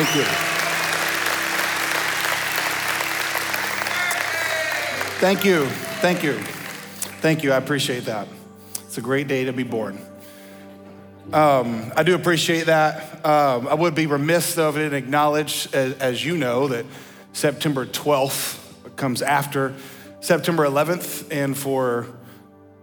Thank you. Thank you. Thank you. Thank you. I appreciate that. It's a great day to be born. Um, I do appreciate that. Um, I would be remiss, though, if I didn't acknowledge, as, as you know, that September 12th comes after September 11th. And for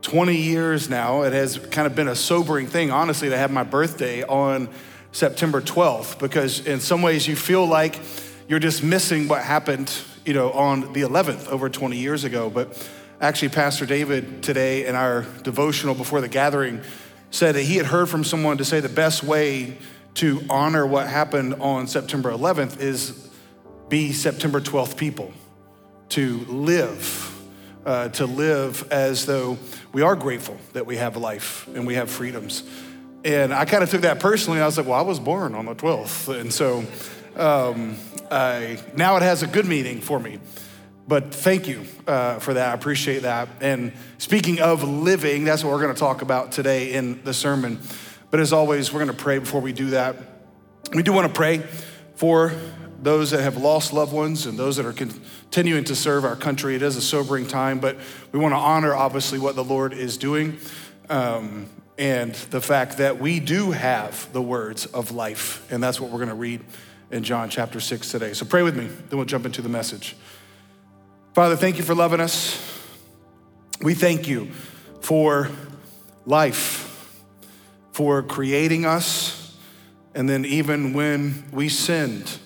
20 years now, it has kind of been a sobering thing, honestly, to have my birthday on September 12th, because in some ways you feel like you're just missing what happened, you know, on the 11th over 20 years ago. But actually, Pastor David today in our devotional before the gathering said that he had heard from someone to say the best way to honor what happened on September 11th is be September 12th people, to live, uh, to live as though we are grateful that we have life and we have freedoms. And I kind of took that personally. I was like, well, I was born on the 12th. And so um, I, now it has a good meaning for me. But thank you uh, for that. I appreciate that. And speaking of living, that's what we're going to talk about today in the sermon. But as always, we're going to pray before we do that. We do want to pray for those that have lost loved ones and those that are continuing to serve our country. It is a sobering time, but we want to honor, obviously, what the Lord is doing um, and the fact that we do have the words of life. And that's what we're going to read in John chapter 6 today. So pray with me, then we'll jump into the message. Father, thank you for loving us. We thank you for life, for creating us, and then even when we sinned,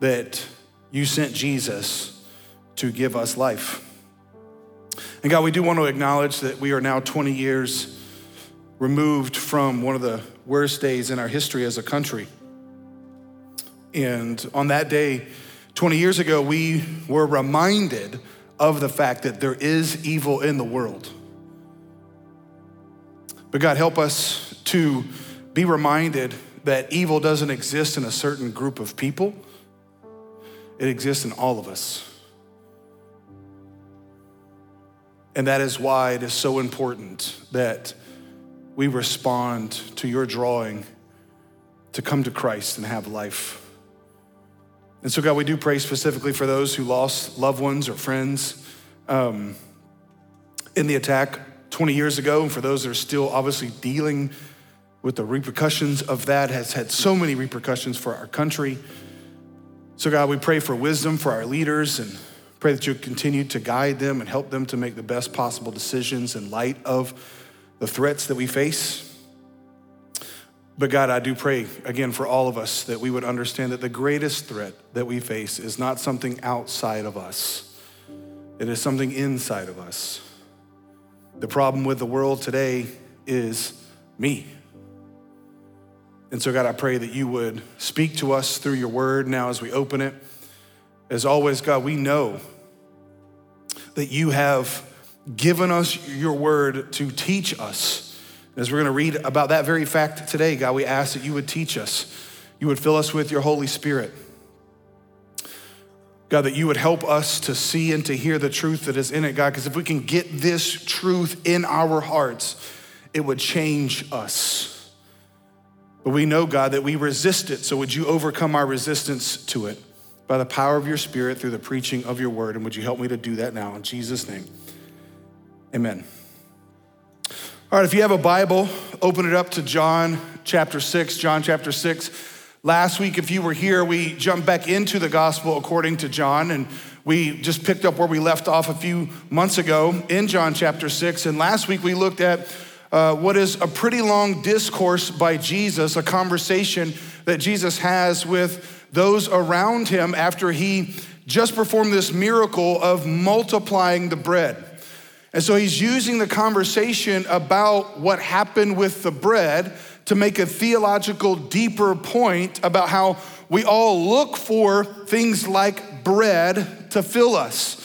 that you sent Jesus to give us life. And God, we do want to acknowledge that we are now 20 years removed from one of the worst days in our history as a country. And on that day, 20 years ago, we were reminded of the fact that there is evil in the world. But God, help us to be reminded that evil doesn't exist in a certain group of people, it exists in all of us. And that is why it is so important that we respond to your drawing to come to Christ and have life. And so, God, we do pray specifically for those who lost loved ones or friends um, in the attack 20 years ago, and for those that are still obviously dealing with the repercussions of that, has had so many repercussions for our country. So, God, we pray for wisdom for our leaders and pray that you continue to guide them and help them to make the best possible decisions in light of the threats that we face. But God, I do pray again for all of us that we would understand that the greatest threat that we face is not something outside of us, it is something inside of us. The problem with the world today is me. And so, God, I pray that you would speak to us through your word now as we open it. As always, God, we know that you have given us your word to teach us as we're going to read about that very fact today, God, we ask that you would teach us. You would fill us with your Holy Spirit. God, that you would help us to see and to hear the truth that is in it, God, because if we can get this truth in our hearts, it would change us. But we know, God, that we resist it. So would you overcome our resistance to it by the power of your Spirit through the preaching of your word? And would you help me to do that now in Jesus' name? Amen. All right, if you have a Bible, open it up to John chapter 6. John chapter 6. Last week, if you were here, we jumped back into the gospel according to John, and we just picked up where we left off a few months ago in John chapter 6. And last week, we looked at uh, what is a pretty long discourse by Jesus, a conversation that Jesus has with those around him after he just performed this miracle of multiplying the bread. And so he's using the conversation about what happened with the bread to make a theological, deeper point about how we all look for things like bread to fill us.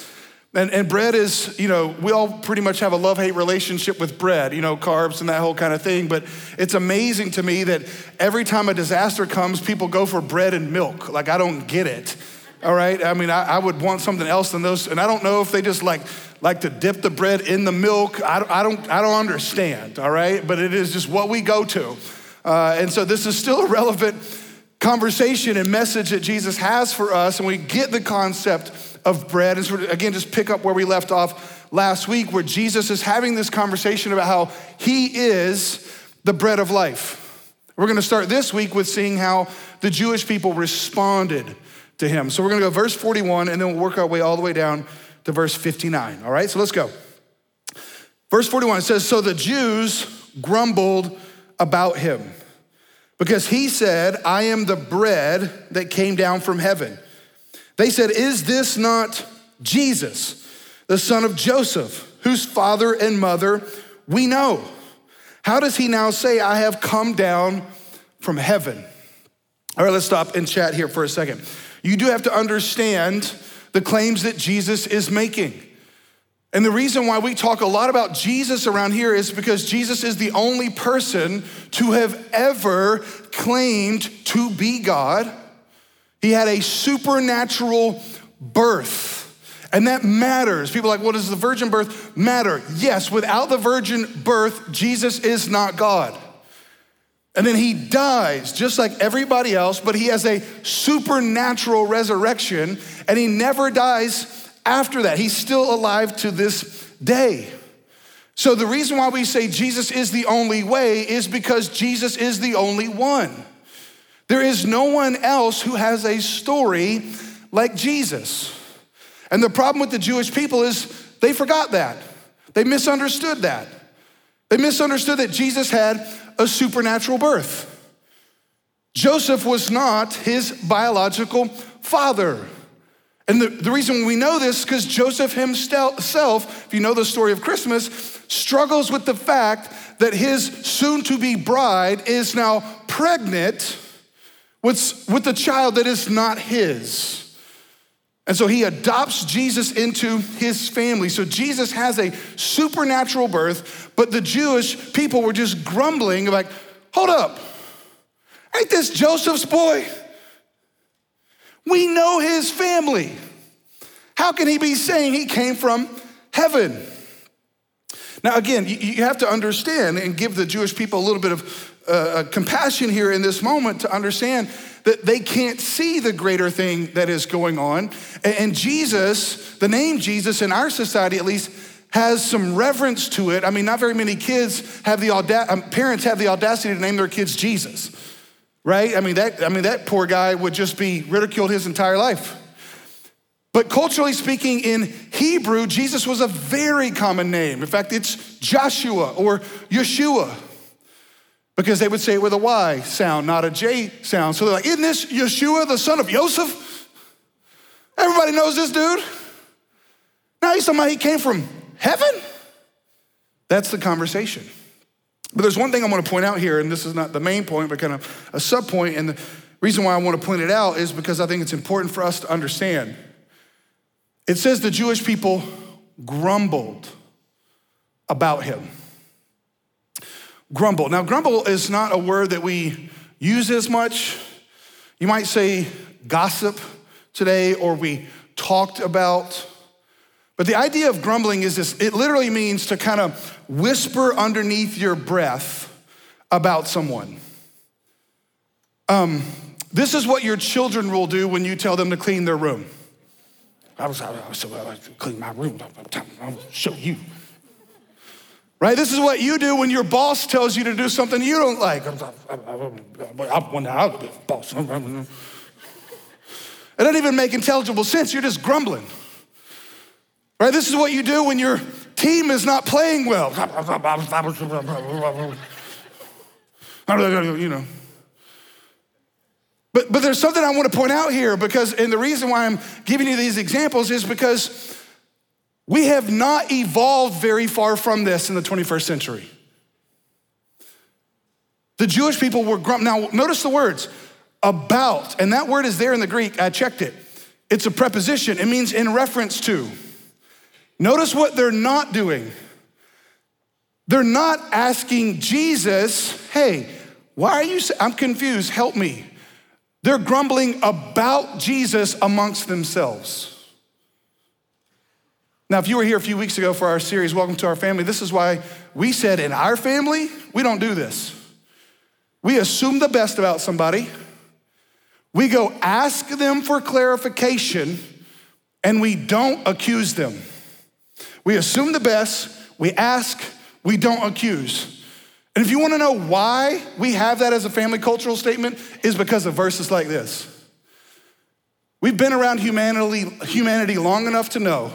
And, and bread is, you know, we all pretty much have a love hate relationship with bread, you know, carbs and that whole kind of thing. But it's amazing to me that every time a disaster comes, people go for bread and milk. Like, I don't get it. All right. I mean, I, I would want something else than those. And I don't know if they just like like to dip the bread in the milk. I, I, don't, I don't understand, all right? But it is just what we go to. Uh, and so this is still a relevant conversation and message that Jesus has for us, and we get the concept of bread. And of, again, just pick up where we left off last week, where Jesus is having this conversation about how he is the bread of life. We're going to start this week with seeing how the Jewish people responded to him. So we're going to go verse 41, and then we'll work our way all the way down to verse 59. All right, so let's go. Verse 41 says, So the Jews grumbled about him because he said, I am the bread that came down from heaven. They said, Is this not Jesus, the son of Joseph, whose father and mother we know? How does he now say, I have come down from heaven? All right, let's stop and chat here for a second. You do have to understand the claims that Jesus is making. And the reason why we talk a lot about Jesus around here is because Jesus is the only person to have ever claimed to be God. He had a supernatural birth. And that matters. People are like, what does the virgin birth matter? Yes, without the virgin birth, Jesus is not God. And then he dies just like everybody else, but he has a supernatural resurrection and he never dies after that. He's still alive to this day. So the reason why we say Jesus is the only way is because Jesus is the only one. There is no one else who has a story like Jesus. And the problem with the Jewish people is they forgot that. They misunderstood that. They misunderstood that Jesus had a supernatural birth. Joseph was not his biological father. And the, the reason we know this because Joseph himself, if you know the story of Christmas, struggles with the fact that his soon to be bride is now pregnant with, with a child that is not his. And so he adopts Jesus into his family. So Jesus has a supernatural birth, but the Jewish people were just grumbling, like, hold up, ain't this Joseph's boy? We know his family. How can he be saying he came from heaven? Now, again, you have to understand and give the Jewish people a little bit of uh, uh, compassion here in this moment to understand that they can't see the greater thing that is going on. And Jesus, the name Jesus in our society at least, has some reverence to it. I mean, not very many kids have the audacity, um, parents have the audacity to name their kids Jesus right? I mean, that, I mean, that poor guy would just be ridiculed his entire life. But culturally speaking, in Hebrew, Jesus was a very common name. In fact, it's Joshua or Yeshua because they would say it with a Y sound, not a J sound. So they're like, Isn't this Yeshua, the son of Joseph? Everybody knows this dude. Now he's somebody he came from heaven. That's the conversation. But there's one thing I want to point out here, and this is not the main point, but kind of a sub point. And the reason why I want to point it out is because I think it's important for us to understand. It says the Jewish people grumbled about him. Grumble. Now, grumble is not a word that we use as much. You might say gossip today, or we talked about. But the idea of grumbling is this it literally means to kind of whisper underneath your breath about someone. Um, this is what your children will do when you tell them to clean their room. I was, I was, I was clean my room. I'll show you. Right? This is what you do when your boss tells you to do something you don't like. I'm, boss. It doesn't even make intelligible sense. You're just grumbling. Right? This is what you do when your team is not playing well. You know. But, but there's something I want to point out here because, and the reason why I'm giving you these examples is because we have not evolved very far from this in the 21st century. The Jewish people were grump. Now, notice the words about, and that word is there in the Greek. I checked it. It's a preposition, it means in reference to. Notice what they're not doing. They're not asking Jesus, hey, why are you, I'm confused, help me. They're grumbling about Jesus amongst themselves. Now, if you were here a few weeks ago for our series, Welcome to Our Family, this is why we said in our family, we don't do this. We assume the best about somebody, We go ask them for clarification and we don't accuse them. We assume the best, we ask, we don't accuse. And if you want to know why we have that as a family cultural statement, is because of verses like this. We've been around humanity, humanity long enough to know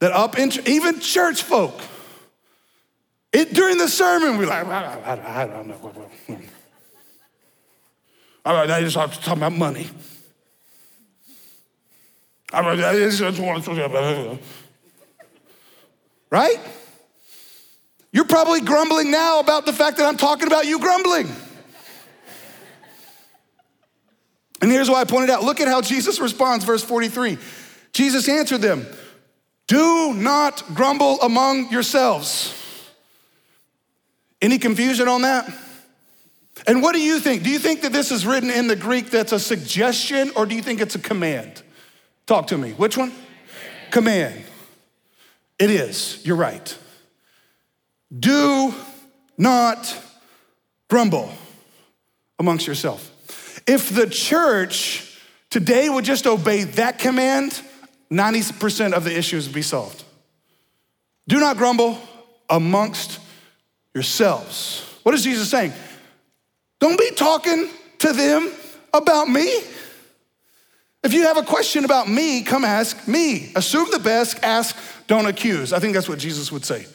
that up in even church folk, it during the sermon, we're like, I, don't know. I just talking about money. I just want to. Right? You're probably grumbling now about the fact that I'm talking about you grumbling. And here's why I pointed out look at how Jesus responds, verse 43. Jesus answered them, Do not grumble among yourselves. Any confusion on that? And what do you think? Do you think that this is written in the Greek that's a suggestion or do you think it's a command? Talk to me. Which one? Command. It is. You're right. Do not grumble amongst yourself. If the church today would just obey that command, 90% of the issues would be solved. Do not grumble amongst yourselves. What is Jesus saying? Don't be talking to them about me. If you have a question about me, come ask me. Assume the best, ask, don't accuse. I think that's what Jesus would say.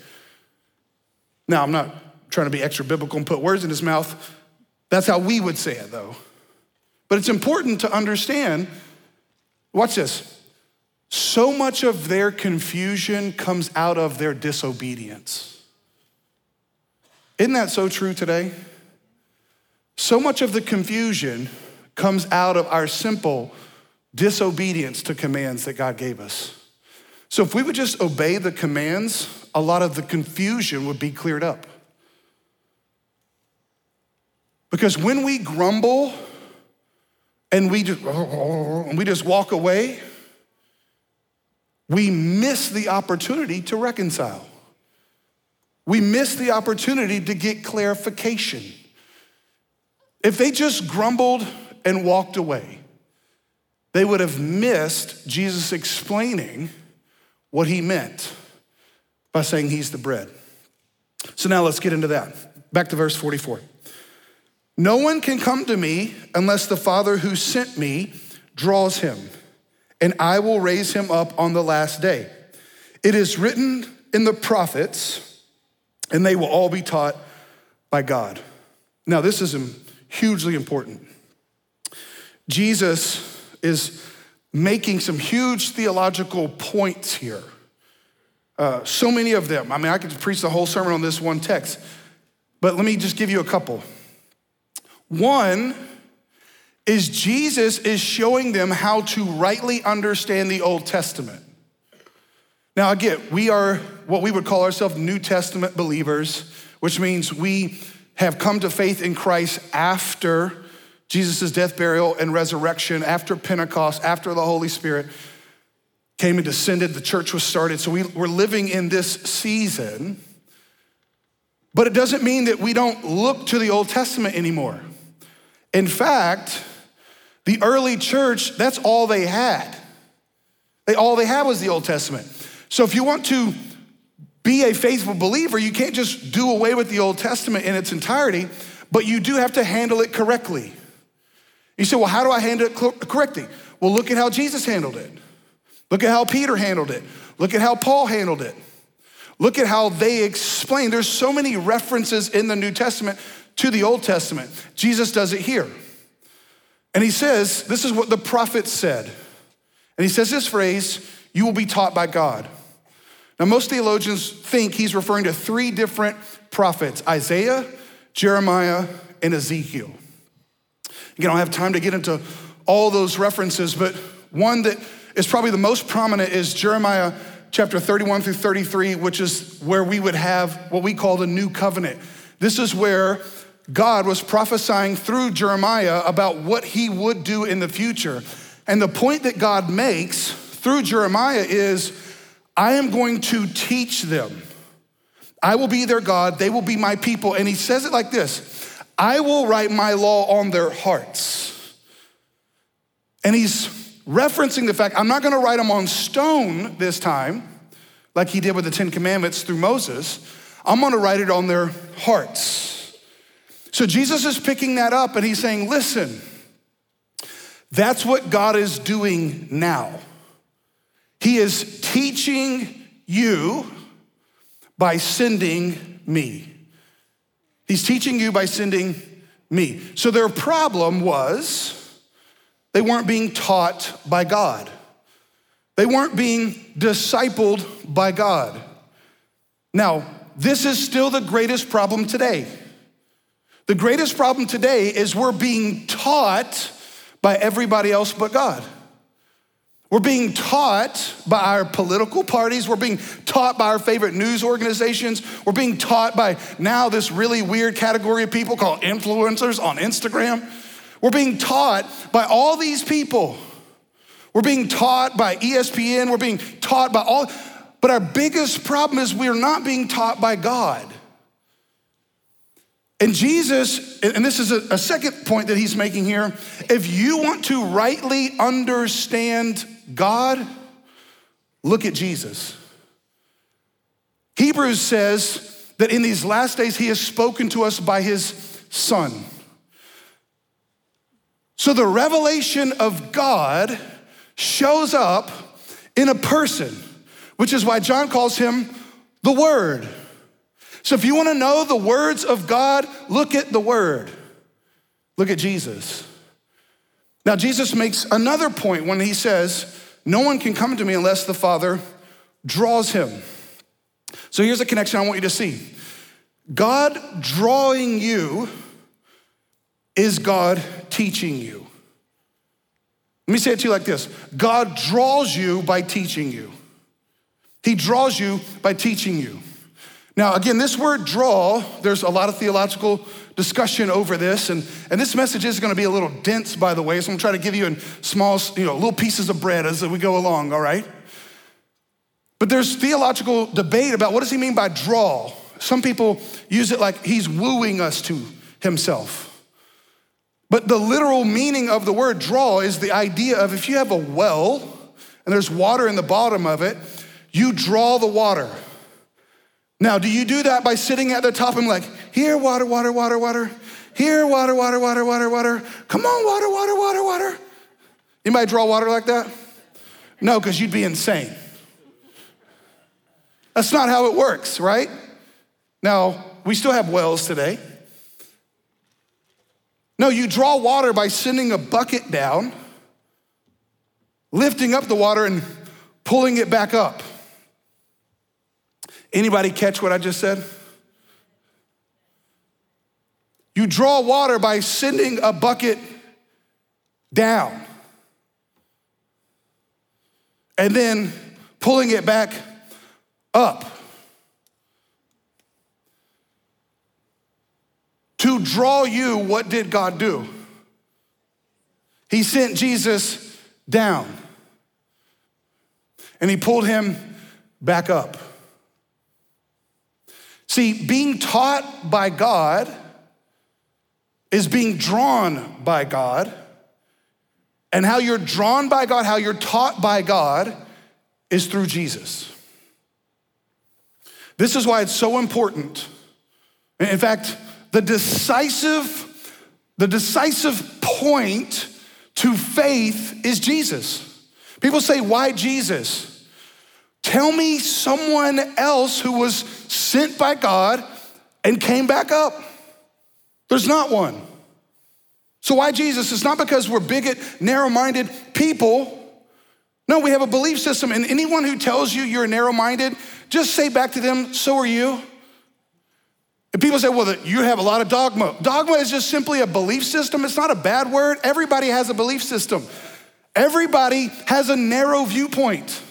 Now, I'm not trying to be extra biblical and put words in his mouth. That's how we would say it, though. But it's important to understand watch this. So much of their confusion comes out of their disobedience. Isn't that so true today? So much of the confusion comes out of our simple disobedience to commands that God gave us. So if we would just obey the commands, a lot of the confusion would be cleared up. Because when we grumble and we just, we just walk away, we miss the opportunity to reconcile. We miss the opportunity to get clarification. If they just grumbled and walked away, they would have missed Jesus explaining what he meant by saying he's the bread. So now let's get into that. Back to verse 44. No one can come to me unless the Father who sent me draws him, and I will raise him up on the last day. It is written in the prophets, and they will all be taught by God. Now, this is hugely important. Jesus is making some huge theological points here. Uh, so many of them. I mean, I could preach the whole sermon on this one text, but let me just give you a couple. One is Jesus is showing them how to rightly understand the Old Testament. Now, again, we are what we would call ourselves New Testament believers, which means we have come to faith in Christ after Jesus' death, burial, and resurrection, after Pentecost, after the Holy Spirit came and descended, the church was started. So we, we're living in this season. But it doesn't mean that we don't look to the Old Testament anymore. In fact, the early church, that's all they had. They, all they had was the Old Testament. So if you want to be a faithful believer, you can't just do away with the Old Testament in its entirety, but you do have to handle it correctly. You say, well, how do I handle it correctly? Well, look at how Jesus handled it. Look at how Peter handled it. Look at how Paul handled it. Look at how they explain. There's so many references in the New Testament to the Old Testament. Jesus does it here. And he says, This is what the prophet said. And he says this phrase, you will be taught by God. Now, most theologians think he's referring to three different prophets Isaiah, Jeremiah, and Ezekiel. Again, I don't have time to get into all those references, but one that is probably the most prominent is Jeremiah chapter 31 through 33, which is where we would have what we call the new covenant. This is where God was prophesying through Jeremiah about what he would do in the future. And the point that God makes through Jeremiah is I am going to teach them. I will be their God, they will be my people. And he says it like this I will write my law on their hearts. And he's referencing the fact I'm not going to write them on stone this time, like he did with the Ten Commandments through Moses. I'm going to write it on their hearts. So Jesus is picking that up and he's saying, listen, that's what God is doing now. He is teaching you by sending me. He's teaching you by sending me. So their problem was they weren't being taught by God. They weren't being discipled by God. Now, this is still the greatest problem today. The greatest problem today is we're being taught by everybody else but God. We're being taught by our political parties. We're being taught by our favorite news organizations. We're being taught by now this really weird category of people called influencers on Instagram. We're being taught by all these people. We're being taught by ESPN. We're being taught by all. But our biggest problem is we're not being taught by God. And Jesus, and this is a, second point that he's making here if you want to rightly understand God, look at Jesus. Hebrews says that in these last days he has spoken to us by his Son. So the revelation of God shows up in a person, which is why John calls him the Word. So if you want to know the words of God, look at the word. Look at Jesus. Now, Jesus makes another point when he says, No one can come to me unless the Father draws him. So here's a connection I want you to see God drawing you is God teaching you. Let me say it to you like this God draws you by teaching you. He draws you by teaching you. Now, again, this word draw, there's a lot of theological discussion over this, and, and this message is gonna be a little dense, by the way, so I'm gonna try to give you in small, you know, little pieces of bread as we go along, all right? But there's theological debate about what does he mean by draw? Some people use it like he's wooing us to himself. But the literal meaning of the word draw is the idea of if you have a well and there's water in the bottom of it, you draw the water. Now, do you do that by sitting at the top and like, here, water, water, water, water, here, water, water, water, water, water, come on, water, water, water, water? Anybody draw water like that? No, because you'd be insane. That's not how it works, right? Now, we still have wells today. No, you draw water by sending a bucket down, lifting up the water, and pulling it back up. Anybody catch what I just said? You draw water by sending a bucket down and then pulling it back up. To draw you, what did God do? He sent Jesus down and he pulled him back up. See, being taught by God is being drawn by God. And how you're drawn by God, how you're taught by God, is through Jesus. This is why it's so important. In fact, the decisive, the decisive point to faith is Jesus. People say, why Jesus? Tell me someone else who was sent by God and came back up. There's not one. So, why Jesus? It's not because we're bigot, narrow minded people. No, we have a belief system. And anyone who tells you you're narrow minded, just say back to them, so are you. And people say, well, you have a lot of dogma. Dogma is just simply a belief system. It's not a bad word. Everybody has a belief system, everybody has a narrow viewpoint.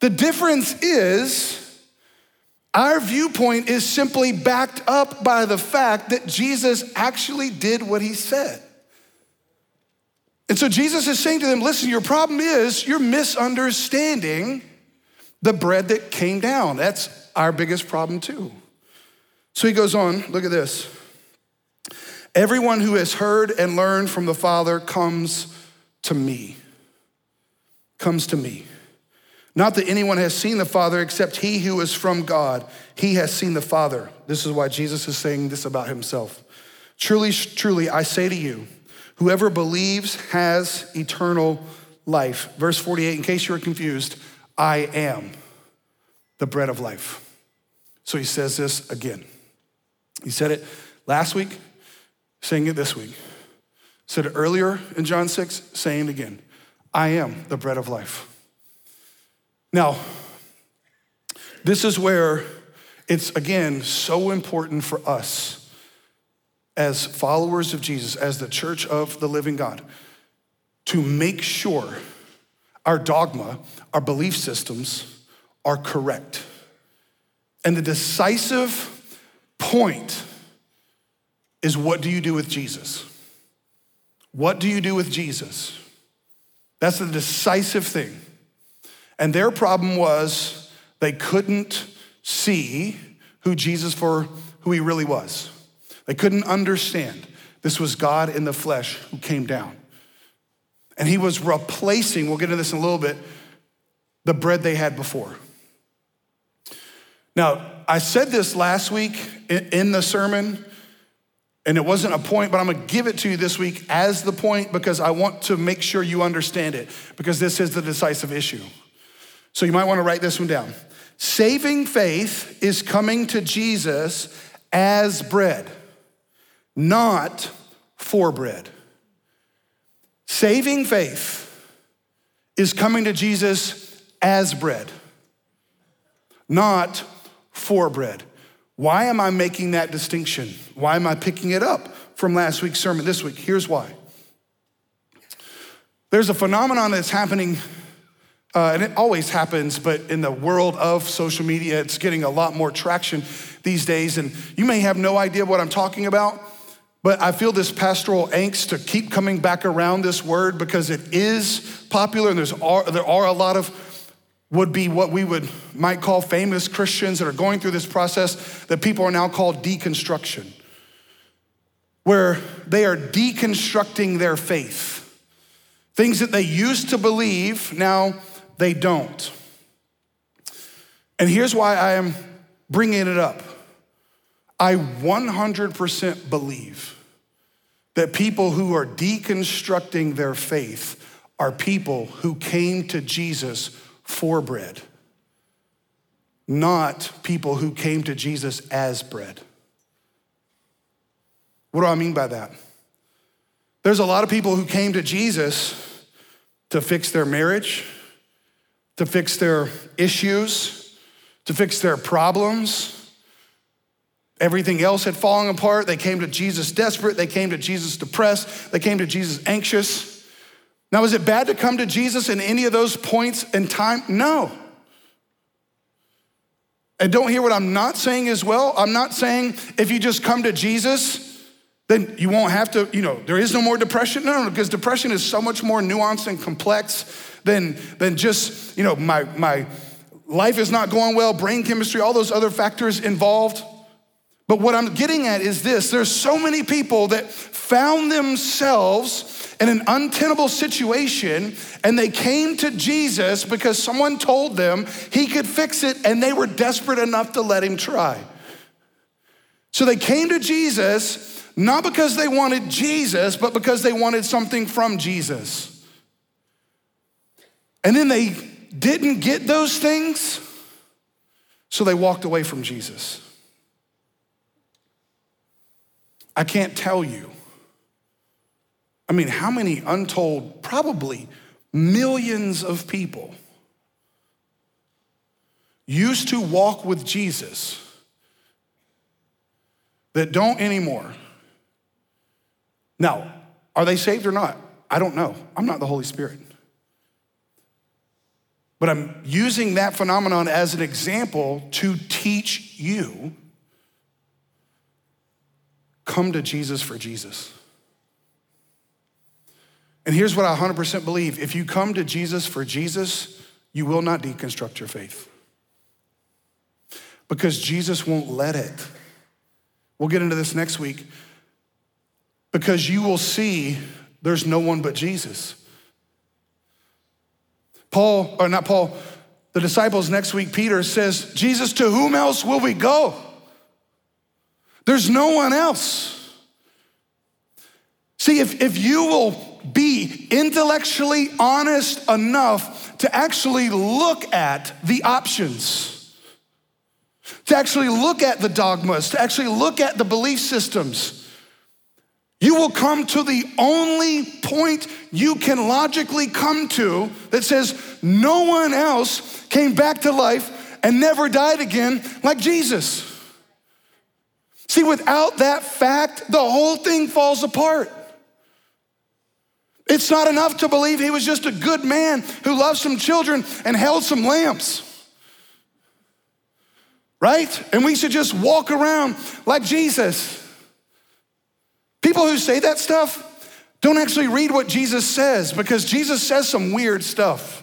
The difference is our viewpoint is simply backed up by the fact that Jesus actually did what he said. And so Jesus is saying to them, listen, your problem is you're misunderstanding the bread that came down. That's our biggest problem, too. So he goes on, look at this. Everyone who has heard and learned from the Father comes to me. Comes to me. Not that anyone has seen the Father except he who is from God. He has seen the Father. This is why Jesus is saying this about himself. Truly, truly, I say to you, whoever believes has eternal life. Verse 48, in case you were confused, I am the bread of life. So he says this again. He said it last week, saying it this week. Said it earlier in John 6, saying it again. I am the bread of life. Now, this is where it's again so important for us as followers of Jesus, as the church of the living God, to make sure our dogma, our belief systems are correct. And the decisive point is what do you do with Jesus? What do you do with Jesus? That's the decisive thing. And their problem was they couldn't see who Jesus for who he really was. They couldn't understand this was God in the flesh who came down. And he was replacing, we'll get into this in a little bit, the bread they had before. Now, I said this last week in the sermon, and it wasn't a point, but I'm gonna give it to you this week as the point because I want to make sure you understand it, because this is the decisive issue. So you might wanna write this one down. Saving faith is coming to Jesus as bread, not for bread. Saving faith is coming to Jesus as bread, not for bread. Why am I making that distinction? Why am I picking it up from last week's sermon this week? Here's why. There's a phenomenon that's happening, uh, and it always happens, but in the world of social media, it's getting a lot more traction these days. And you may have no idea what I'm talking about, but I feel this pastoral angst to keep coming back around this word because it is popular, and there's there are a lot of would be what we would might call famous Christians that are going through this process that people are now called deconstruction, where they are deconstructing their faith. Things that they used to believe, now they don't. And here's why I am bringing it up. I 100% believe that people who are deconstructing their faith are people who came to Jesus for bread, not people who came to Jesus as bread. What do I mean by that? There's a lot of people who came to Jesus to fix their marriage, to fix their issues, to fix their problems. Everything else had fallen apart. They came to Jesus desperate. They came to Jesus depressed. They came to Jesus anxious. Now, is it bad to come to Jesus in any of those points in time? No. And don't hear what I'm not saying as well. I'm not saying if you just come to Jesus, then you won't have to, you know, there is no more depression. No, no, because depression is so much more nuanced and complex than, than just, you know, my, my life is not going well, brain chemistry, all those other factors involved. But what I'm getting at is this there's so many people that found themselves in an untenable situation and they came to Jesus because someone told them he could fix it and they were desperate enough to let him try. So they came to Jesus not because they wanted Jesus, but because they wanted something from Jesus. And then they didn't get those things, so they walked away from Jesus. I can't tell you I mean, how many untold, probably millions of people used to walk with Jesus that don't anymore. Now, are they saved or not? I don't know. I'm not the Holy Spirit. But I'm using that phenomenon as an example to teach you come to Jesus for Jesus. And here's what I 100% believe if you come to Jesus for Jesus, you will not deconstruct your faith. Because Jesus won't let it. We'll get into this next week. Because you will see there's no one but Jesus. Paul, or not Paul, the disciples next week, Peter says, Jesus, to whom else will we go? There's no one else. See, if, if you will be intellectually honest enough to actually look at the options, to actually look at the dogmas, to actually look at the belief systems, you will come to the only point you can logically come to that says no one else came back to life and never died again like Jesus. See, without that fact, the whole thing falls apart. It's not enough to believe he was just a good man who loved some children and held some lamps. Right? And we should just walk around like Jesus. People who say that stuff don't actually read what Jesus says because Jesus says some weird stuff.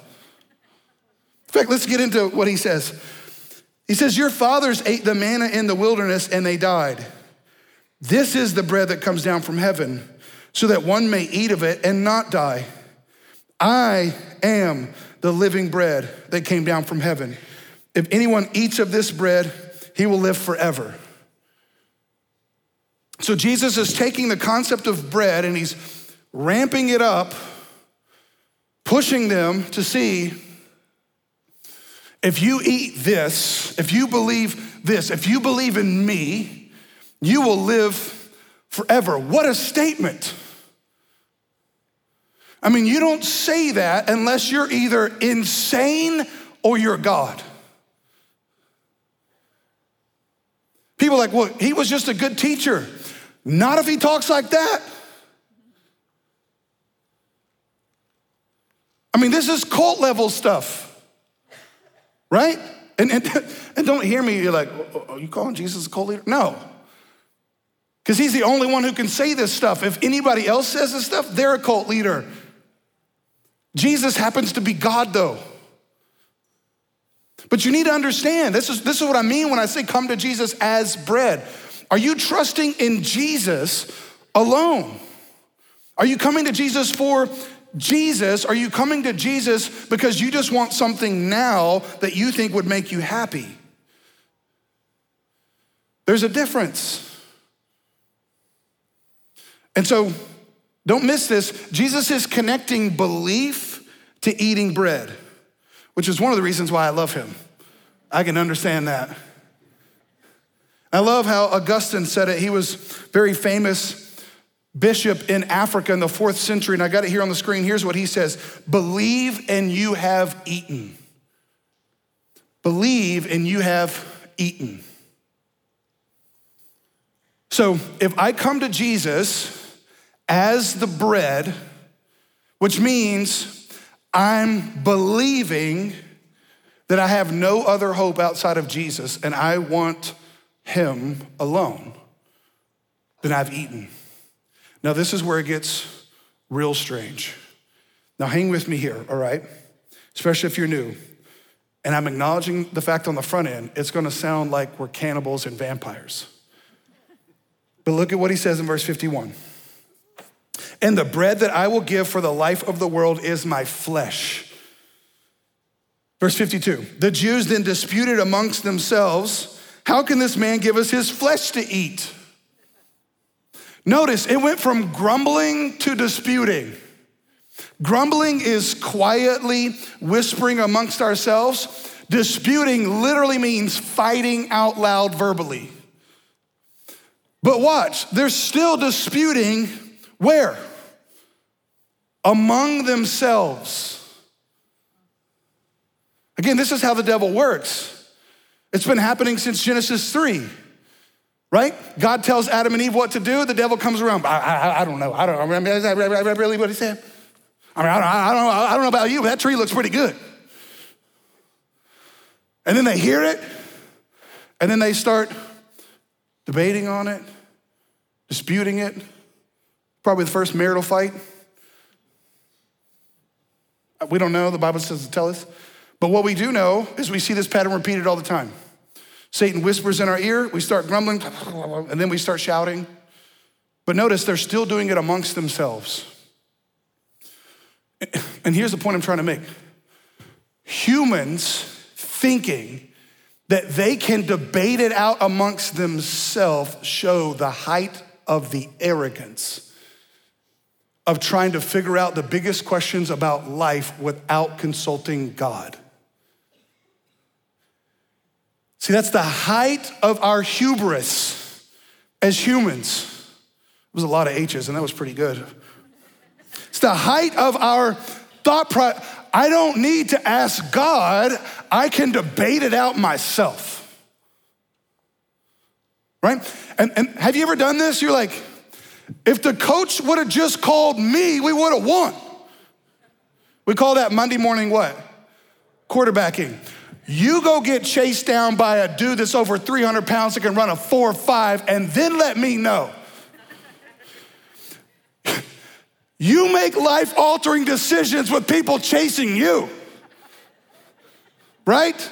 In fact, let's get into what he says. He says, Your fathers ate the manna in the wilderness and they died. This is the bread that comes down from heaven, so that one may eat of it and not die. I am the living bread that came down from heaven. If anyone eats of this bread, he will live forever. So Jesus is taking the concept of bread and he's ramping it up, pushing them to see if you eat this, if you believe this, if you believe in me, you will live forever. What a statement. I mean, you don't say that unless you're either insane or you're God. People like, well, he was just a good teacher. Not if he talks like that. I mean, this is cult level stuff, right? And, and, and don't hear me, you're like, are oh, oh, you calling Jesus a cult leader? No. Because he's the only one who can say this stuff. If anybody else says this stuff, they're a cult leader. Jesus happens to be God, though. But you need to understand this is, this is what I mean when I say come to Jesus as bread. Are you trusting in Jesus alone? Are you coming to Jesus for Jesus? Are you coming to Jesus because you just want something now that you think would make you happy? There's a difference. And so, don't miss this. Jesus is connecting belief to eating bread, which is one of the reasons why I love him. I can understand that. I love how Augustine said it. He was very famous bishop in Africa in the fourth century, and I got it here on the screen. Here's what he says Believe and you have eaten. Believe and you have eaten. So if I come to Jesus as the bread, which means I'm believing that I have no other hope outside of Jesus and I want him alone, then I've eaten. Now, this is where it gets real strange. Now, hang with me here, all right? Especially if you're new. And I'm acknowledging the fact on the front end, it's gonna sound like we're cannibals and vampires. But look at what he says in verse 51. And the bread that I will give for the life of the world is my flesh. Verse 52 The Jews then disputed amongst themselves how can this man give us his flesh to eat? Notice it went from grumbling to disputing. Grumbling is quietly whispering amongst ourselves. Disputing literally means fighting out loud verbally. But watch, they're still disputing where? Among themselves. Again, this is how the devil works. It's been happening since Genesis 3, right? God tells Adam and Eve what to do. The devil comes around. I, I, I don't know. I don't I mean, really what he said? I mean, I don't, I, don't, I don't know about you, but that tree looks pretty good. And then they hear it, and then they start debating on it, disputing it. Probably the first marital fight. We don't know, the Bible to tell us. But what we do know is we see this pattern repeated all the time. Satan whispers in our ear, we start grumbling, and then we start shouting. But notice they're still doing it amongst themselves. And here's the point I'm trying to make humans thinking that they can debate it out amongst themselves show the height of the arrogance of trying to figure out the biggest questions about life without consulting God. See, that's the height of our hubris as humans. It was a lot of H's, and that was pretty good. It's the height of our thought process. I don't need to ask God, I can debate it out myself. Right? And, and have you ever done this? You're like, if the coach would have just called me, we would have won. We call that Monday morning what? Quarterbacking. You go get chased down by a dude that's over 300 pounds that can run a 4 or 5, and then let me know. You make life altering decisions with people chasing you, right?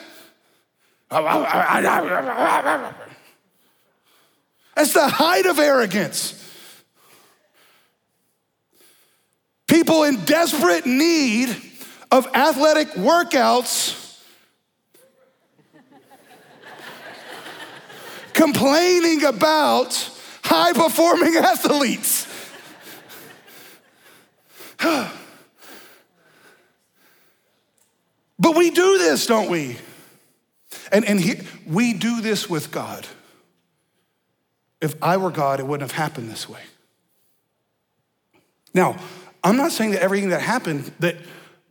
That's the height of arrogance. People in desperate need of athletic workouts complaining about high performing athletes. but we do this, don't we? And, and he, we do this with God. If I were God, it wouldn't have happened this way. Now, I'm not saying that everything that happened, that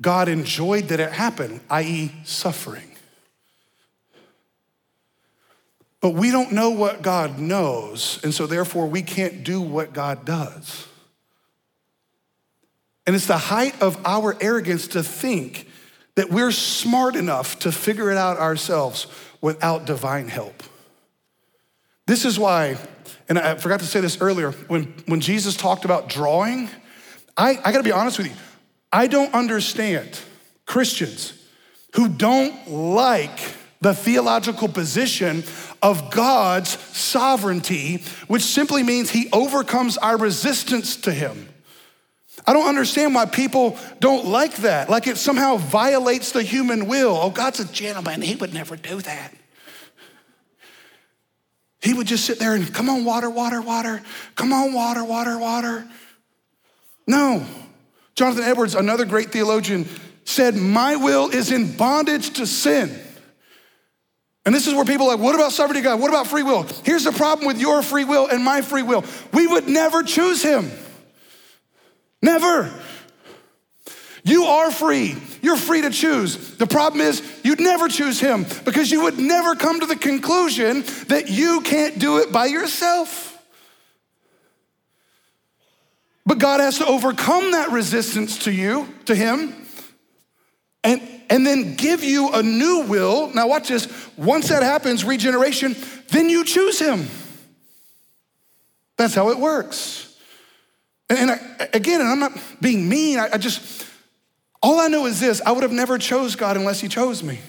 God enjoyed that it happened, i.e., suffering. But we don't know what God knows, and so therefore we can't do what God does. And it's the height of our arrogance to think that we're smart enough to figure it out ourselves without divine help. This is why, and I forgot to say this earlier, when, when Jesus talked about drawing, I, I gotta be honest with you, I don't understand Christians who don't like the theological position of God's sovereignty, which simply means he overcomes our resistance to him. I don't understand why people don't like that, like it somehow violates the human will. Oh, God's a gentleman, he would never do that. He would just sit there and, come on, water, water, water, come on, water, water, water. No. Jonathan Edwards, another great theologian, said, My will is in bondage to sin. And this is where people are like, what about sovereignty God? What about free will? Here's the problem with your free will and my free will. We would never choose him. Never. You are free. You're free to choose. The problem is, you'd never choose him because you would never come to the conclusion that you can't do it by yourself. But God has to overcome that resistance to you, to him, and, and then give you a new will. Now, watch this. Once that happens, regeneration, then you choose him. That's how it works. And, and I, again, and I'm not being mean, I, I just, all I know is this I would have never chose God unless He chose me.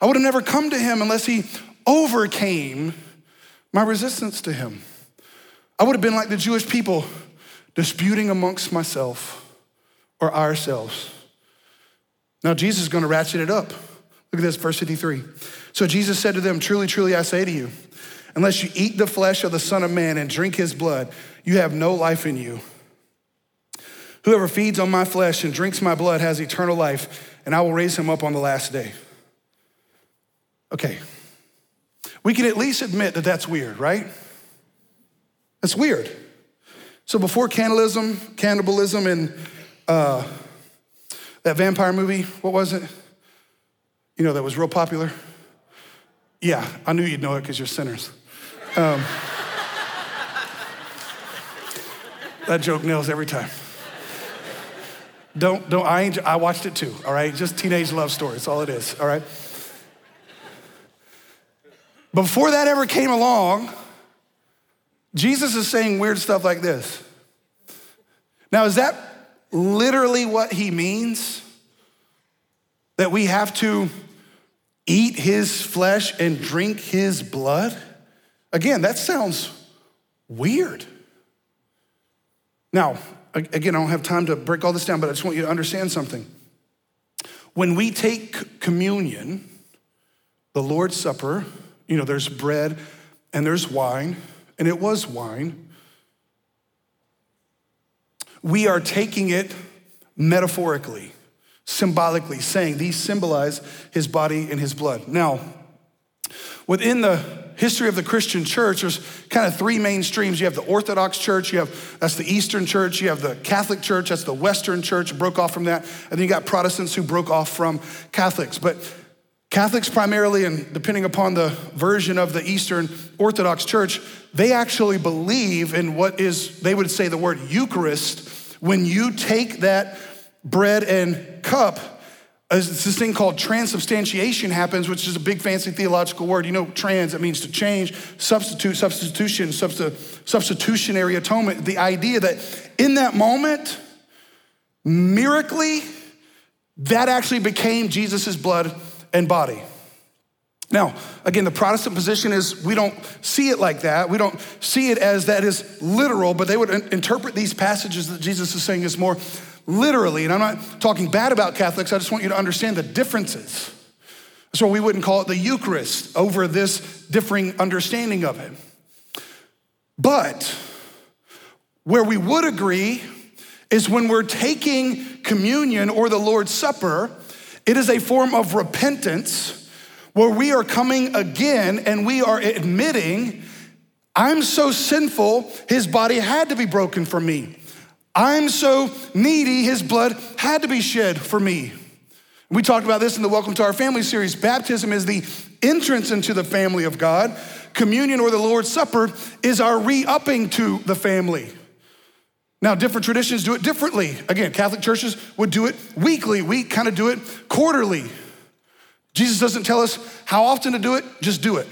I would have never come to Him unless He overcame my resistance to Him. I would have been like the Jewish people disputing amongst myself or ourselves. Now, Jesus is going to ratchet it up. Look at this, verse 53. So Jesus said to them, Truly, truly, I say to you, unless you eat the flesh of the Son of Man and drink his blood, you have no life in you. Whoever feeds on my flesh and drinks my blood has eternal life, and I will raise him up on the last day. Okay, we can at least admit that that's weird, right? That's weird. So before cannibalism, cannibalism, and uh, that vampire movie, what was it? You know, that was real popular? Yeah, I knew you'd know it because you're sinners. Um, that joke nails every time. Don't, don't, I, I watched it too, all right? Just teenage love story, that's all it is, all right? Before that ever came along, Jesus is saying weird stuff like this. Now, is that literally what he means? That we have to eat his flesh and drink his blood? Again, that sounds weird. Now, again, I don't have time to break all this down, but I just want you to understand something. when we take communion, the Lord's Supper, you know, there's bread and there's wine, and it was wine. We are taking it metaphorically, symbolically, saying these symbolize his body and his blood. Now, within the history of the Christian church, there's kind of three main streams. You have the Orthodox Church, you have that's the Eastern Church, you have the Catholic Church, that's the Western Church, broke off from that, and then you got Protestants who broke off from Catholics. But Catholics primarily, and depending upon the version of the Eastern Orthodox Church, they actually believe in what is, they would say the word Eucharist. When you take that bread and cup, uh, this thing called transubstantiation happens, which is a big fancy theological word. You know, trans, it means to change, substitute, substitution, substi- substitutionary atonement. The idea that in that moment, miraculously, that actually became Jesus' blood and body. Now, again, the Protestant position is we don't see it like that. We don't see it as that is literal, but they would interpret these passages that Jesus is saying is more literally. And I'm not talking bad about Catholics, I just want you to understand the differences. So we wouldn't call it the Eucharist over this differing understanding of it. But where we would agree is when we're taking communion or the Lord's Supper, it is a form of repentance where we are coming again and we are admitting, I'm so sinful, his body had to be broken for me. I'm so needy, his blood had to be shed for me. We talked about this in the Welcome to Our Family series. Baptism is the entrance into the family of God. Communion or the Lord's Supper is our re upping to the family. Now, different traditions do it differently. Again, Catholic churches would do it weekly, we kind of do it quarterly. Jesus doesn't tell us how often to do it, just do it.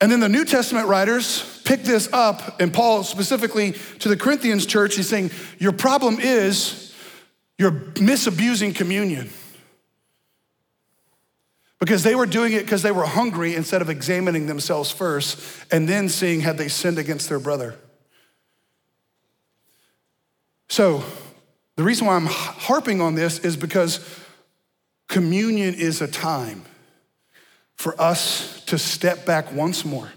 And then the New Testament writers pick this up, and Paul specifically to the Corinthians church, he's saying, Your problem is you're misabusing communion. Because they were doing it because they were hungry instead of examining themselves first and then seeing had they sinned against their brother. So, the reason why I'm harping on this is because communion is a time for us to step back once more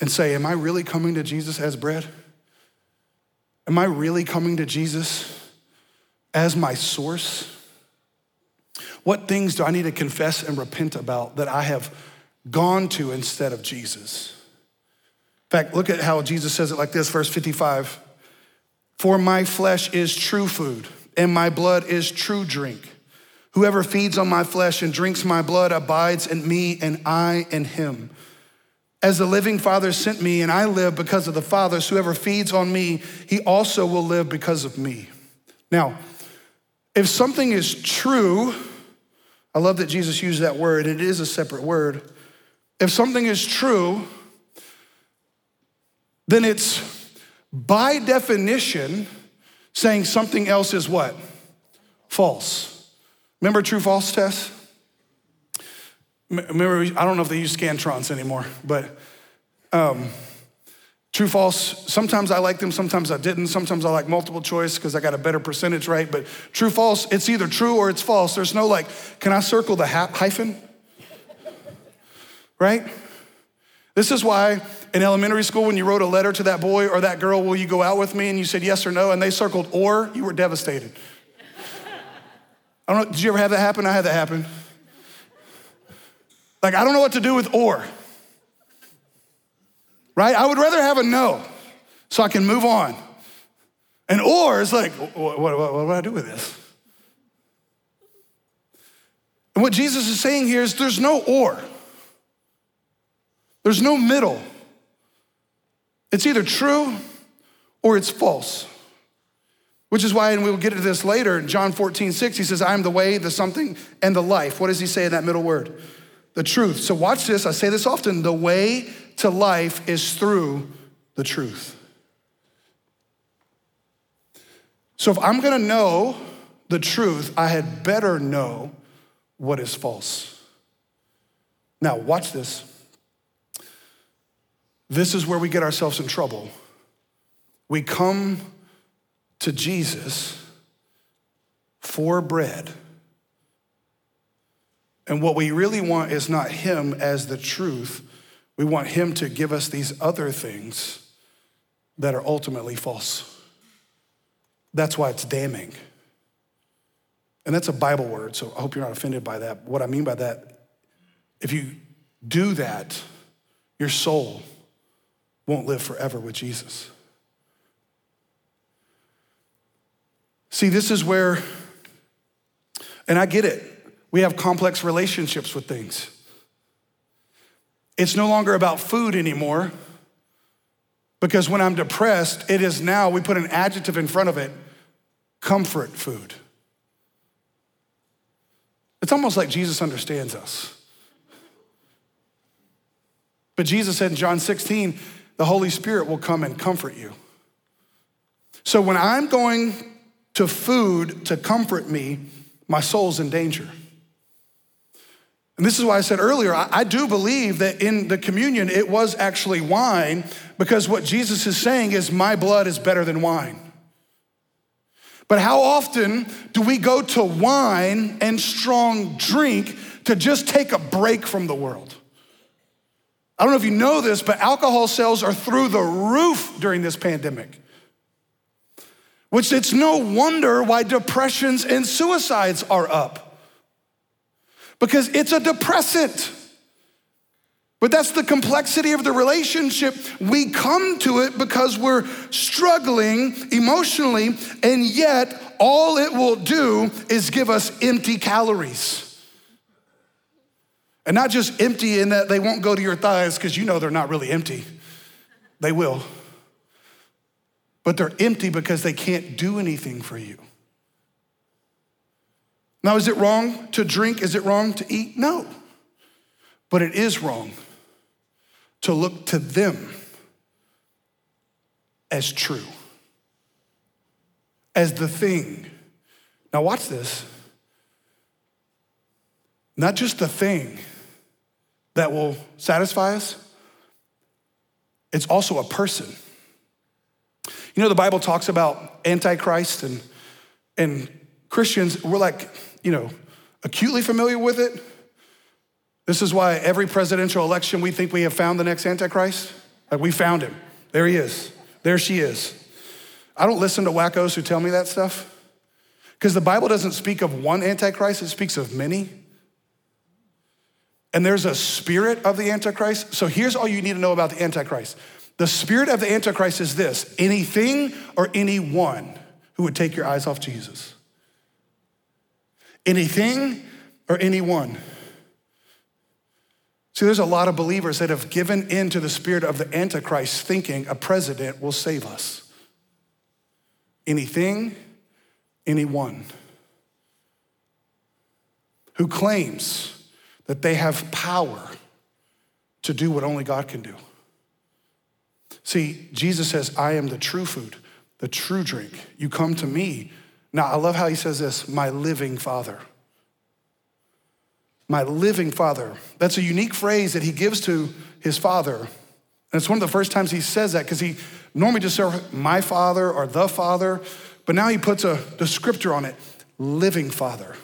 and say, Am I really coming to Jesus as bread? Am I really coming to Jesus as my source? What things do I need to confess and repent about that I have gone to instead of Jesus? In fact, look at how Jesus says it like this, verse 55. For my flesh is true food, and my blood is true drink. Whoever feeds on my flesh and drinks my blood abides in me, and I in him. As the living Father sent me, and I live because of the Father, so whoever feeds on me, he also will live because of me. Now, if something is true, I love that Jesus used that word, it is a separate word. If something is true, then it's by definition, saying something else is what? False. Remember true false test? Remember, I don't know if they use Scantrons anymore, but um, true false, sometimes I like them, sometimes I didn't. Sometimes I like multiple choice because I got a better percentage rate. But true false, it's either true or it's false. There's no like, can I circle the hyphen? right? This is why in elementary school, when you wrote a letter to that boy or that girl, will you go out with me? And you said yes or no, and they circled or, you were devastated. I don't know, did you ever have that happen? I had that happen. Like, I don't know what to do with or. Right? I would rather have a no so I can move on. And or is like, what, what, what, what do I do with this? And what Jesus is saying here is there's no or. There's no middle. It's either true or it's false. Which is why, and we'll get into this later, in John 14, 6, he says, I am the way, the something, and the life. What does he say in that middle word? The truth. So watch this. I say this often. The way to life is through the truth. So if I'm gonna know the truth, I had better know what is false. Now, watch this. This is where we get ourselves in trouble. We come to Jesus for bread. And what we really want is not Him as the truth. We want Him to give us these other things that are ultimately false. That's why it's damning. And that's a Bible word, so I hope you're not offended by that. What I mean by that, if you do that, your soul won't live forever with Jesus. See, this is where, and I get it, we have complex relationships with things. It's no longer about food anymore because when I'm depressed, it is now, we put an adjective in front of it comfort food. It's almost like Jesus understands us. But Jesus said in John 16, the Holy Spirit will come and comfort you. So when I'm going to food to comfort me, my soul's in danger. And this is why I said earlier, I, do believe that in the communion it was actually wine, because what Jesus is saying is, My blood is better than wine. But how often do we go to wine and strong drink to just take a break from the world? I don't know if you know this, but alcohol sales are through the roof during this pandemic. Which it's no wonder why depressions and suicides are up. Because it's a depressant. But that's the complexity of the relationship. We come to it because we're struggling emotionally, and yet all it will do is give us empty calories. And not just empty in that they won't go to your thighs because you know they're not really empty. They will. But they're empty because they can't do anything for you. Now, is it wrong to drink? Is it wrong to eat? No. But it is wrong to look to them as true, as the thing. Now, watch this. Not just the thing that will satisfy us, it's also a person. You know, the Bible talks about Antichrist and, and Christians, we're like, you know, acutely familiar with it. This is why every presidential election we think we have found the next Antichrist. Like we found him. There he is. There she is. I don't listen to wackos who tell me that stuff because the Bible doesn't speak of one Antichrist, it speaks of many. And there's a spirit of the Antichrist. So here's all you need to know about the Antichrist the spirit of the Antichrist is this anything or anyone who would take your eyes off Jesus. Anything or anyone. See, there's a lot of believers that have given in to the spirit of the Antichrist thinking a president will save us. Anything, anyone who claims that they have power to do what only God can do. See, Jesus says, I am the true food, the true drink. You come to me. Now, I love how he says this my living Father. My living Father. That's a unique phrase that he gives to his Father. And it's one of the first times he says that because he normally just says my Father or the Father, but now he puts a descriptor on it living Father.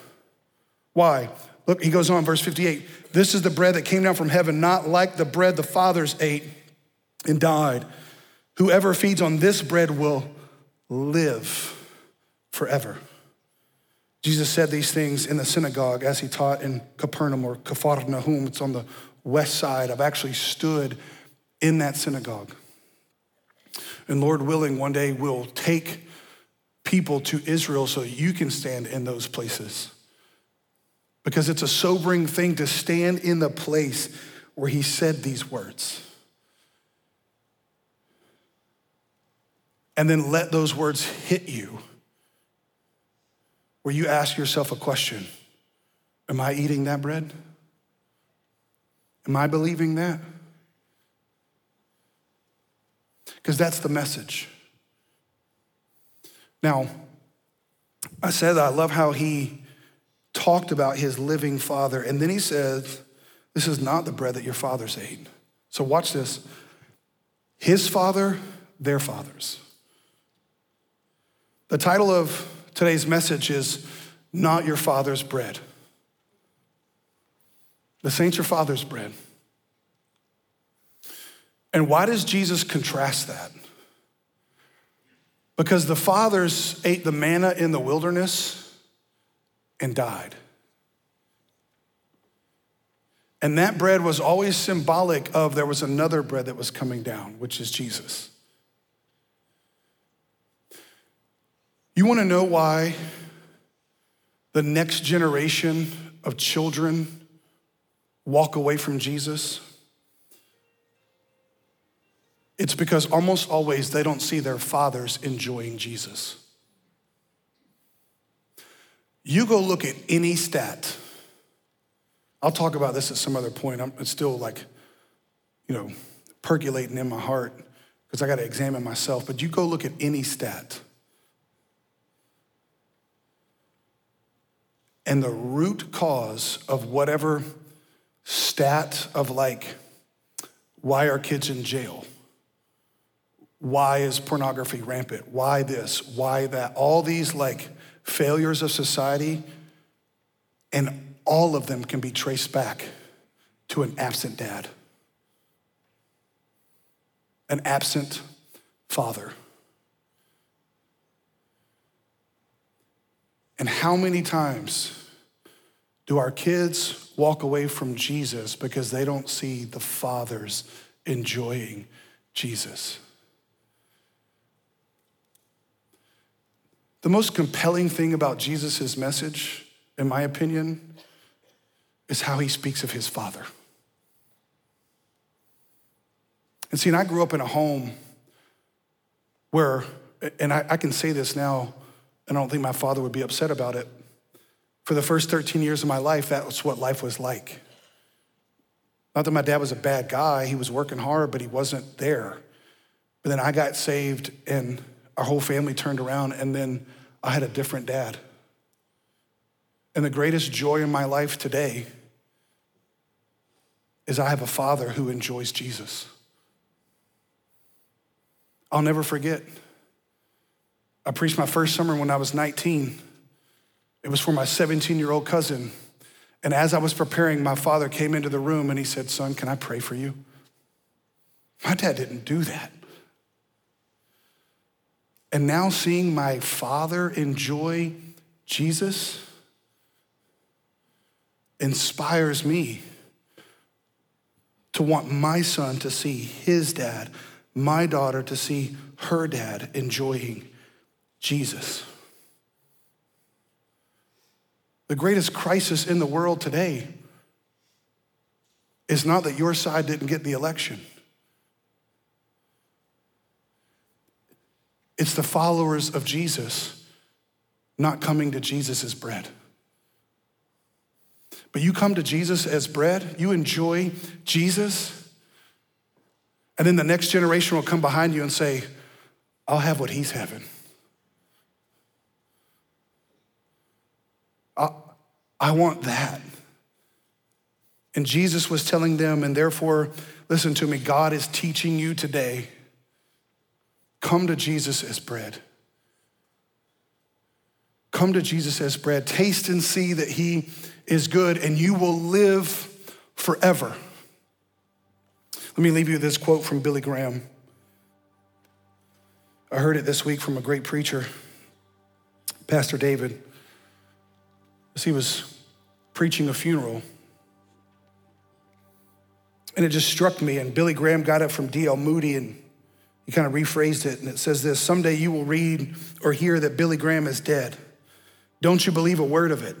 Why? Look, he goes on, verse 58. This is the bread that came down from heaven, not like the bread the fathers ate and died. Whoever feeds on this bread will live forever. Jesus said these things in the synagogue as he taught in Capernaum or Nahum. It's on the west side. I've actually stood in that synagogue. And Lord willing, one day we'll take people to Israel so you can stand in those places because it's a sobering thing to stand in the place where he said these words. And then let those words hit you, where you ask yourself a question Am I eating that bread? Am I believing that? Because that's the message. Now, I said I love how he talked about his living father. And then he says, This is not the bread that your fathers ate. So watch this. His father, their fathers. The title of today's message is not your father's bread. This ain't your father's bread. And why does Jesus contrast that? Because the fathers ate the manna in the wilderness and died. And that bread was always symbolic of there was another bread that was coming down, which is Jesus. You want to know why the next generation of children walk away from Jesus? It's because almost always they don't see their fathers enjoying Jesus. You go look at any stat I'll talk about this at some other point. I'm, it's still like, you know, percolating in my heart because I got to examine myself. But you go look at any stat, and the root cause of whatever stat of like, why are kids in jail? Why is pornography rampant? Why this? Why that? All these like failures of society and all of them can be traced back to an absent dad, an absent father. And how many times do our kids walk away from Jesus because they don't see the fathers enjoying Jesus? The most compelling thing about Jesus' message, in my opinion, is how he speaks of his father. And see, and I grew up in a home where, and I, I, can say this now, and I don't think my father would be upset about it. For the first 13 years of my life, that was what life was like. Not that my dad was a bad guy, he was working hard, but he wasn't there. But then I got saved, and our whole family turned around, and then I had a different dad. And the greatest joy in my life today is I have a father who enjoys Jesus. I'll never forget. I preached my first summer when I was 19. It was for my 17 year old cousin. And as I was preparing, my father came into the room and he said, Son, can I pray for you? My dad didn't do that. And now seeing my father enjoy Jesus inspires me to want my son to see his dad, my daughter to see her dad enjoying Jesus. The greatest crisis in the world today is not that your side didn't get the election. It's the followers of Jesus not coming to Jesus as bread. But you come to Jesus as bread, you enjoy Jesus, and then the next generation will come behind you and say, I'll have what he's having. I, I want that. And Jesus was telling them, and therefore, listen to me, God is teaching you today come to Jesus as bread. Come to Jesus as bread. Taste and see that he is good, and you will live forever. Let me leave you this quote from Billy Graham. I heard it this week from a great preacher, Pastor David, as he was preaching a funeral. And it just struck me, and Billy Graham got it from D.L. Moody, and he kind of rephrased it, and it says this Someday you will read or hear that Billy Graham is dead. Don't you believe a word of it?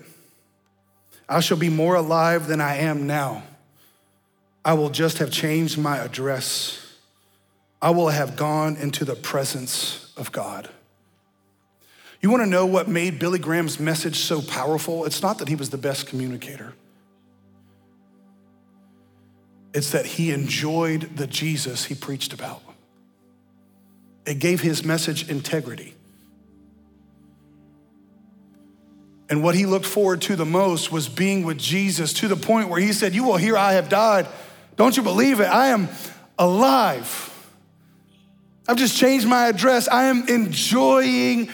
I shall be more alive than I am now. I will just have changed my address. I will have gone into the presence of God. You wanna know what made Billy Graham's message so powerful? It's not that he was the best communicator, it's that he enjoyed the Jesus he preached about. It gave his message integrity. And what he looked forward to the most was being with Jesus to the point where he said, You will hear I have died. Don't you believe it? I am alive. I've just changed my address. I am enjoying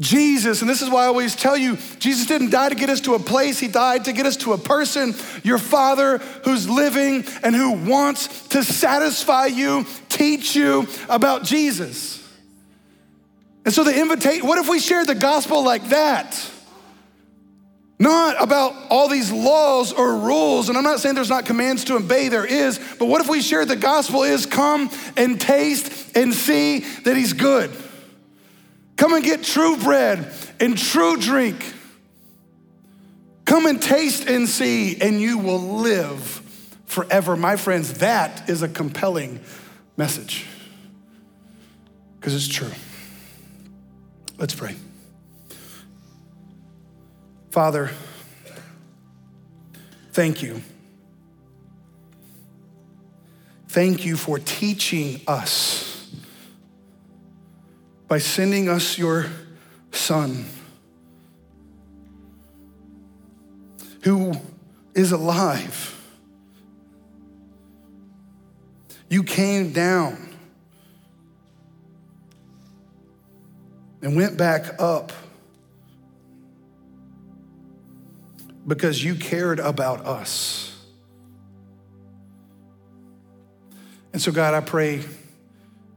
Jesus, and this is why I always tell you Jesus didn't die to get us to a place, He died to get us to a person, your Father who's living and who wants to satisfy you, teach you about Jesus. And so the invitation, what if we shared the gospel like that? Not about all these laws or rules, and I'm not saying there's not commands to obey, there is, but what if we shared the gospel is come and taste and see that He's good? Come and get true bread and true drink. Come and taste and see, and you will live forever. My friends, that is a compelling message because it's true. Let's pray. Father, thank you. Thank you for teaching us by sending us your Son, who is alive. You came down and went back up because you cared about us. And so, God, I pray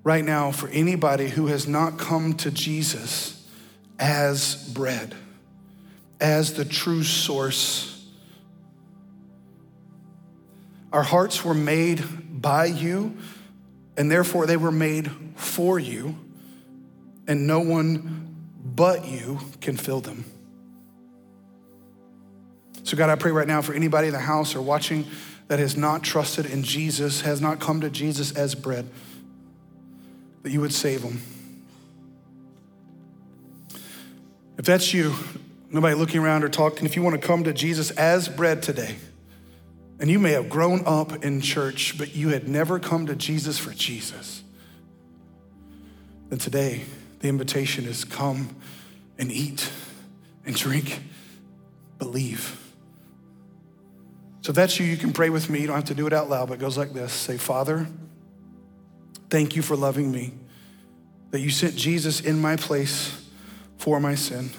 right now for anybody who has not come to Jesus as bread, as the true source. Our hearts were made by you, and therefore they were made for you, and no one but you can fill them. So, God, I pray right now for anybody in the house or watching that has not trusted in Jesus, has not come to Jesus as bread that you would save them. If that's you, nobody looking around or talking, if you want to come to Jesus as bread today, and you may have grown up in church, but you had never come to Jesus for Jesus, then today the invitation is come and eat and drink, believe. So if that's you, you can pray with me. You don't have to do it out loud, but it goes like this Say, Father, Thank you for loving me, that you sent Jesus in my place for my sin.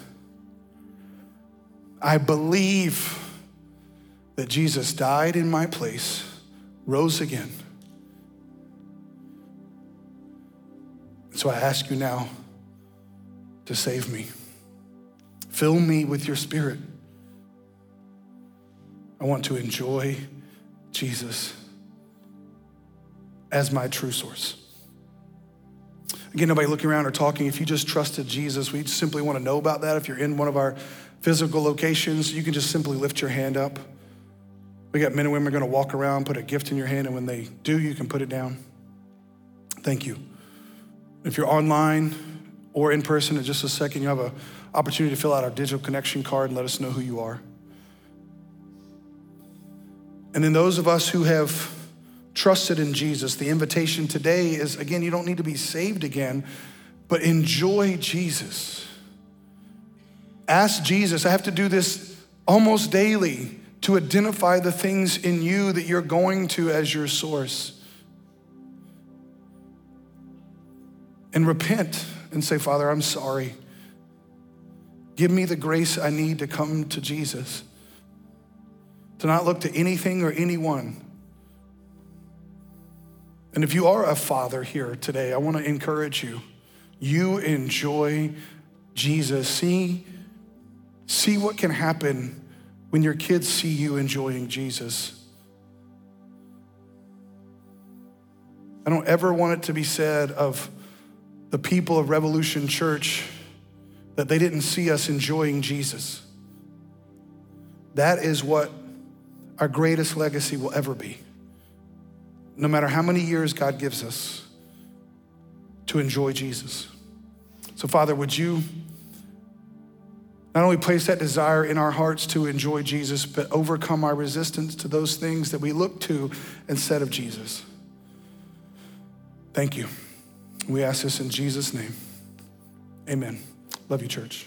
I believe that Jesus died in my place, rose again. So I ask you now to save me. Fill me with your spirit. I want to enjoy Jesus as my true source. Again, nobody looking around or talking. If you just trusted Jesus, we simply want to know about that. If you're in one of our physical locations, you can just simply lift your hand up. We got men and women going to walk around, put a gift in your hand, and when they do, you can put it down. Thank you. If you're online or in person, in just a second, you have an opportunity to fill out our digital connection card and let us know who you are. And then those of us who have trusted in Jesus, the invitation today is again, you don't need to be saved again, but enjoy Jesus. Ask Jesus. I have to do this almost daily to identify the things in you that you're going to as your source. And repent and say, Father, I'm sorry. Give me the grace I need to come to Jesus, to not look to anything or anyone and if you are a father here today, I want to encourage you. You enjoy Jesus. See, see what can happen when your kids see you enjoying Jesus. I don't ever want it to be said of the people of Revolution Church that they didn't see us enjoying Jesus. That is what our greatest legacy will ever be no matter how many years God gives us to enjoy Jesus. So, Father, would you not only place that desire in our hearts to enjoy Jesus, but overcome our resistance to those things that we look to instead of Jesus? Thank you. We ask this in Jesus' name. Amen. Love you, church.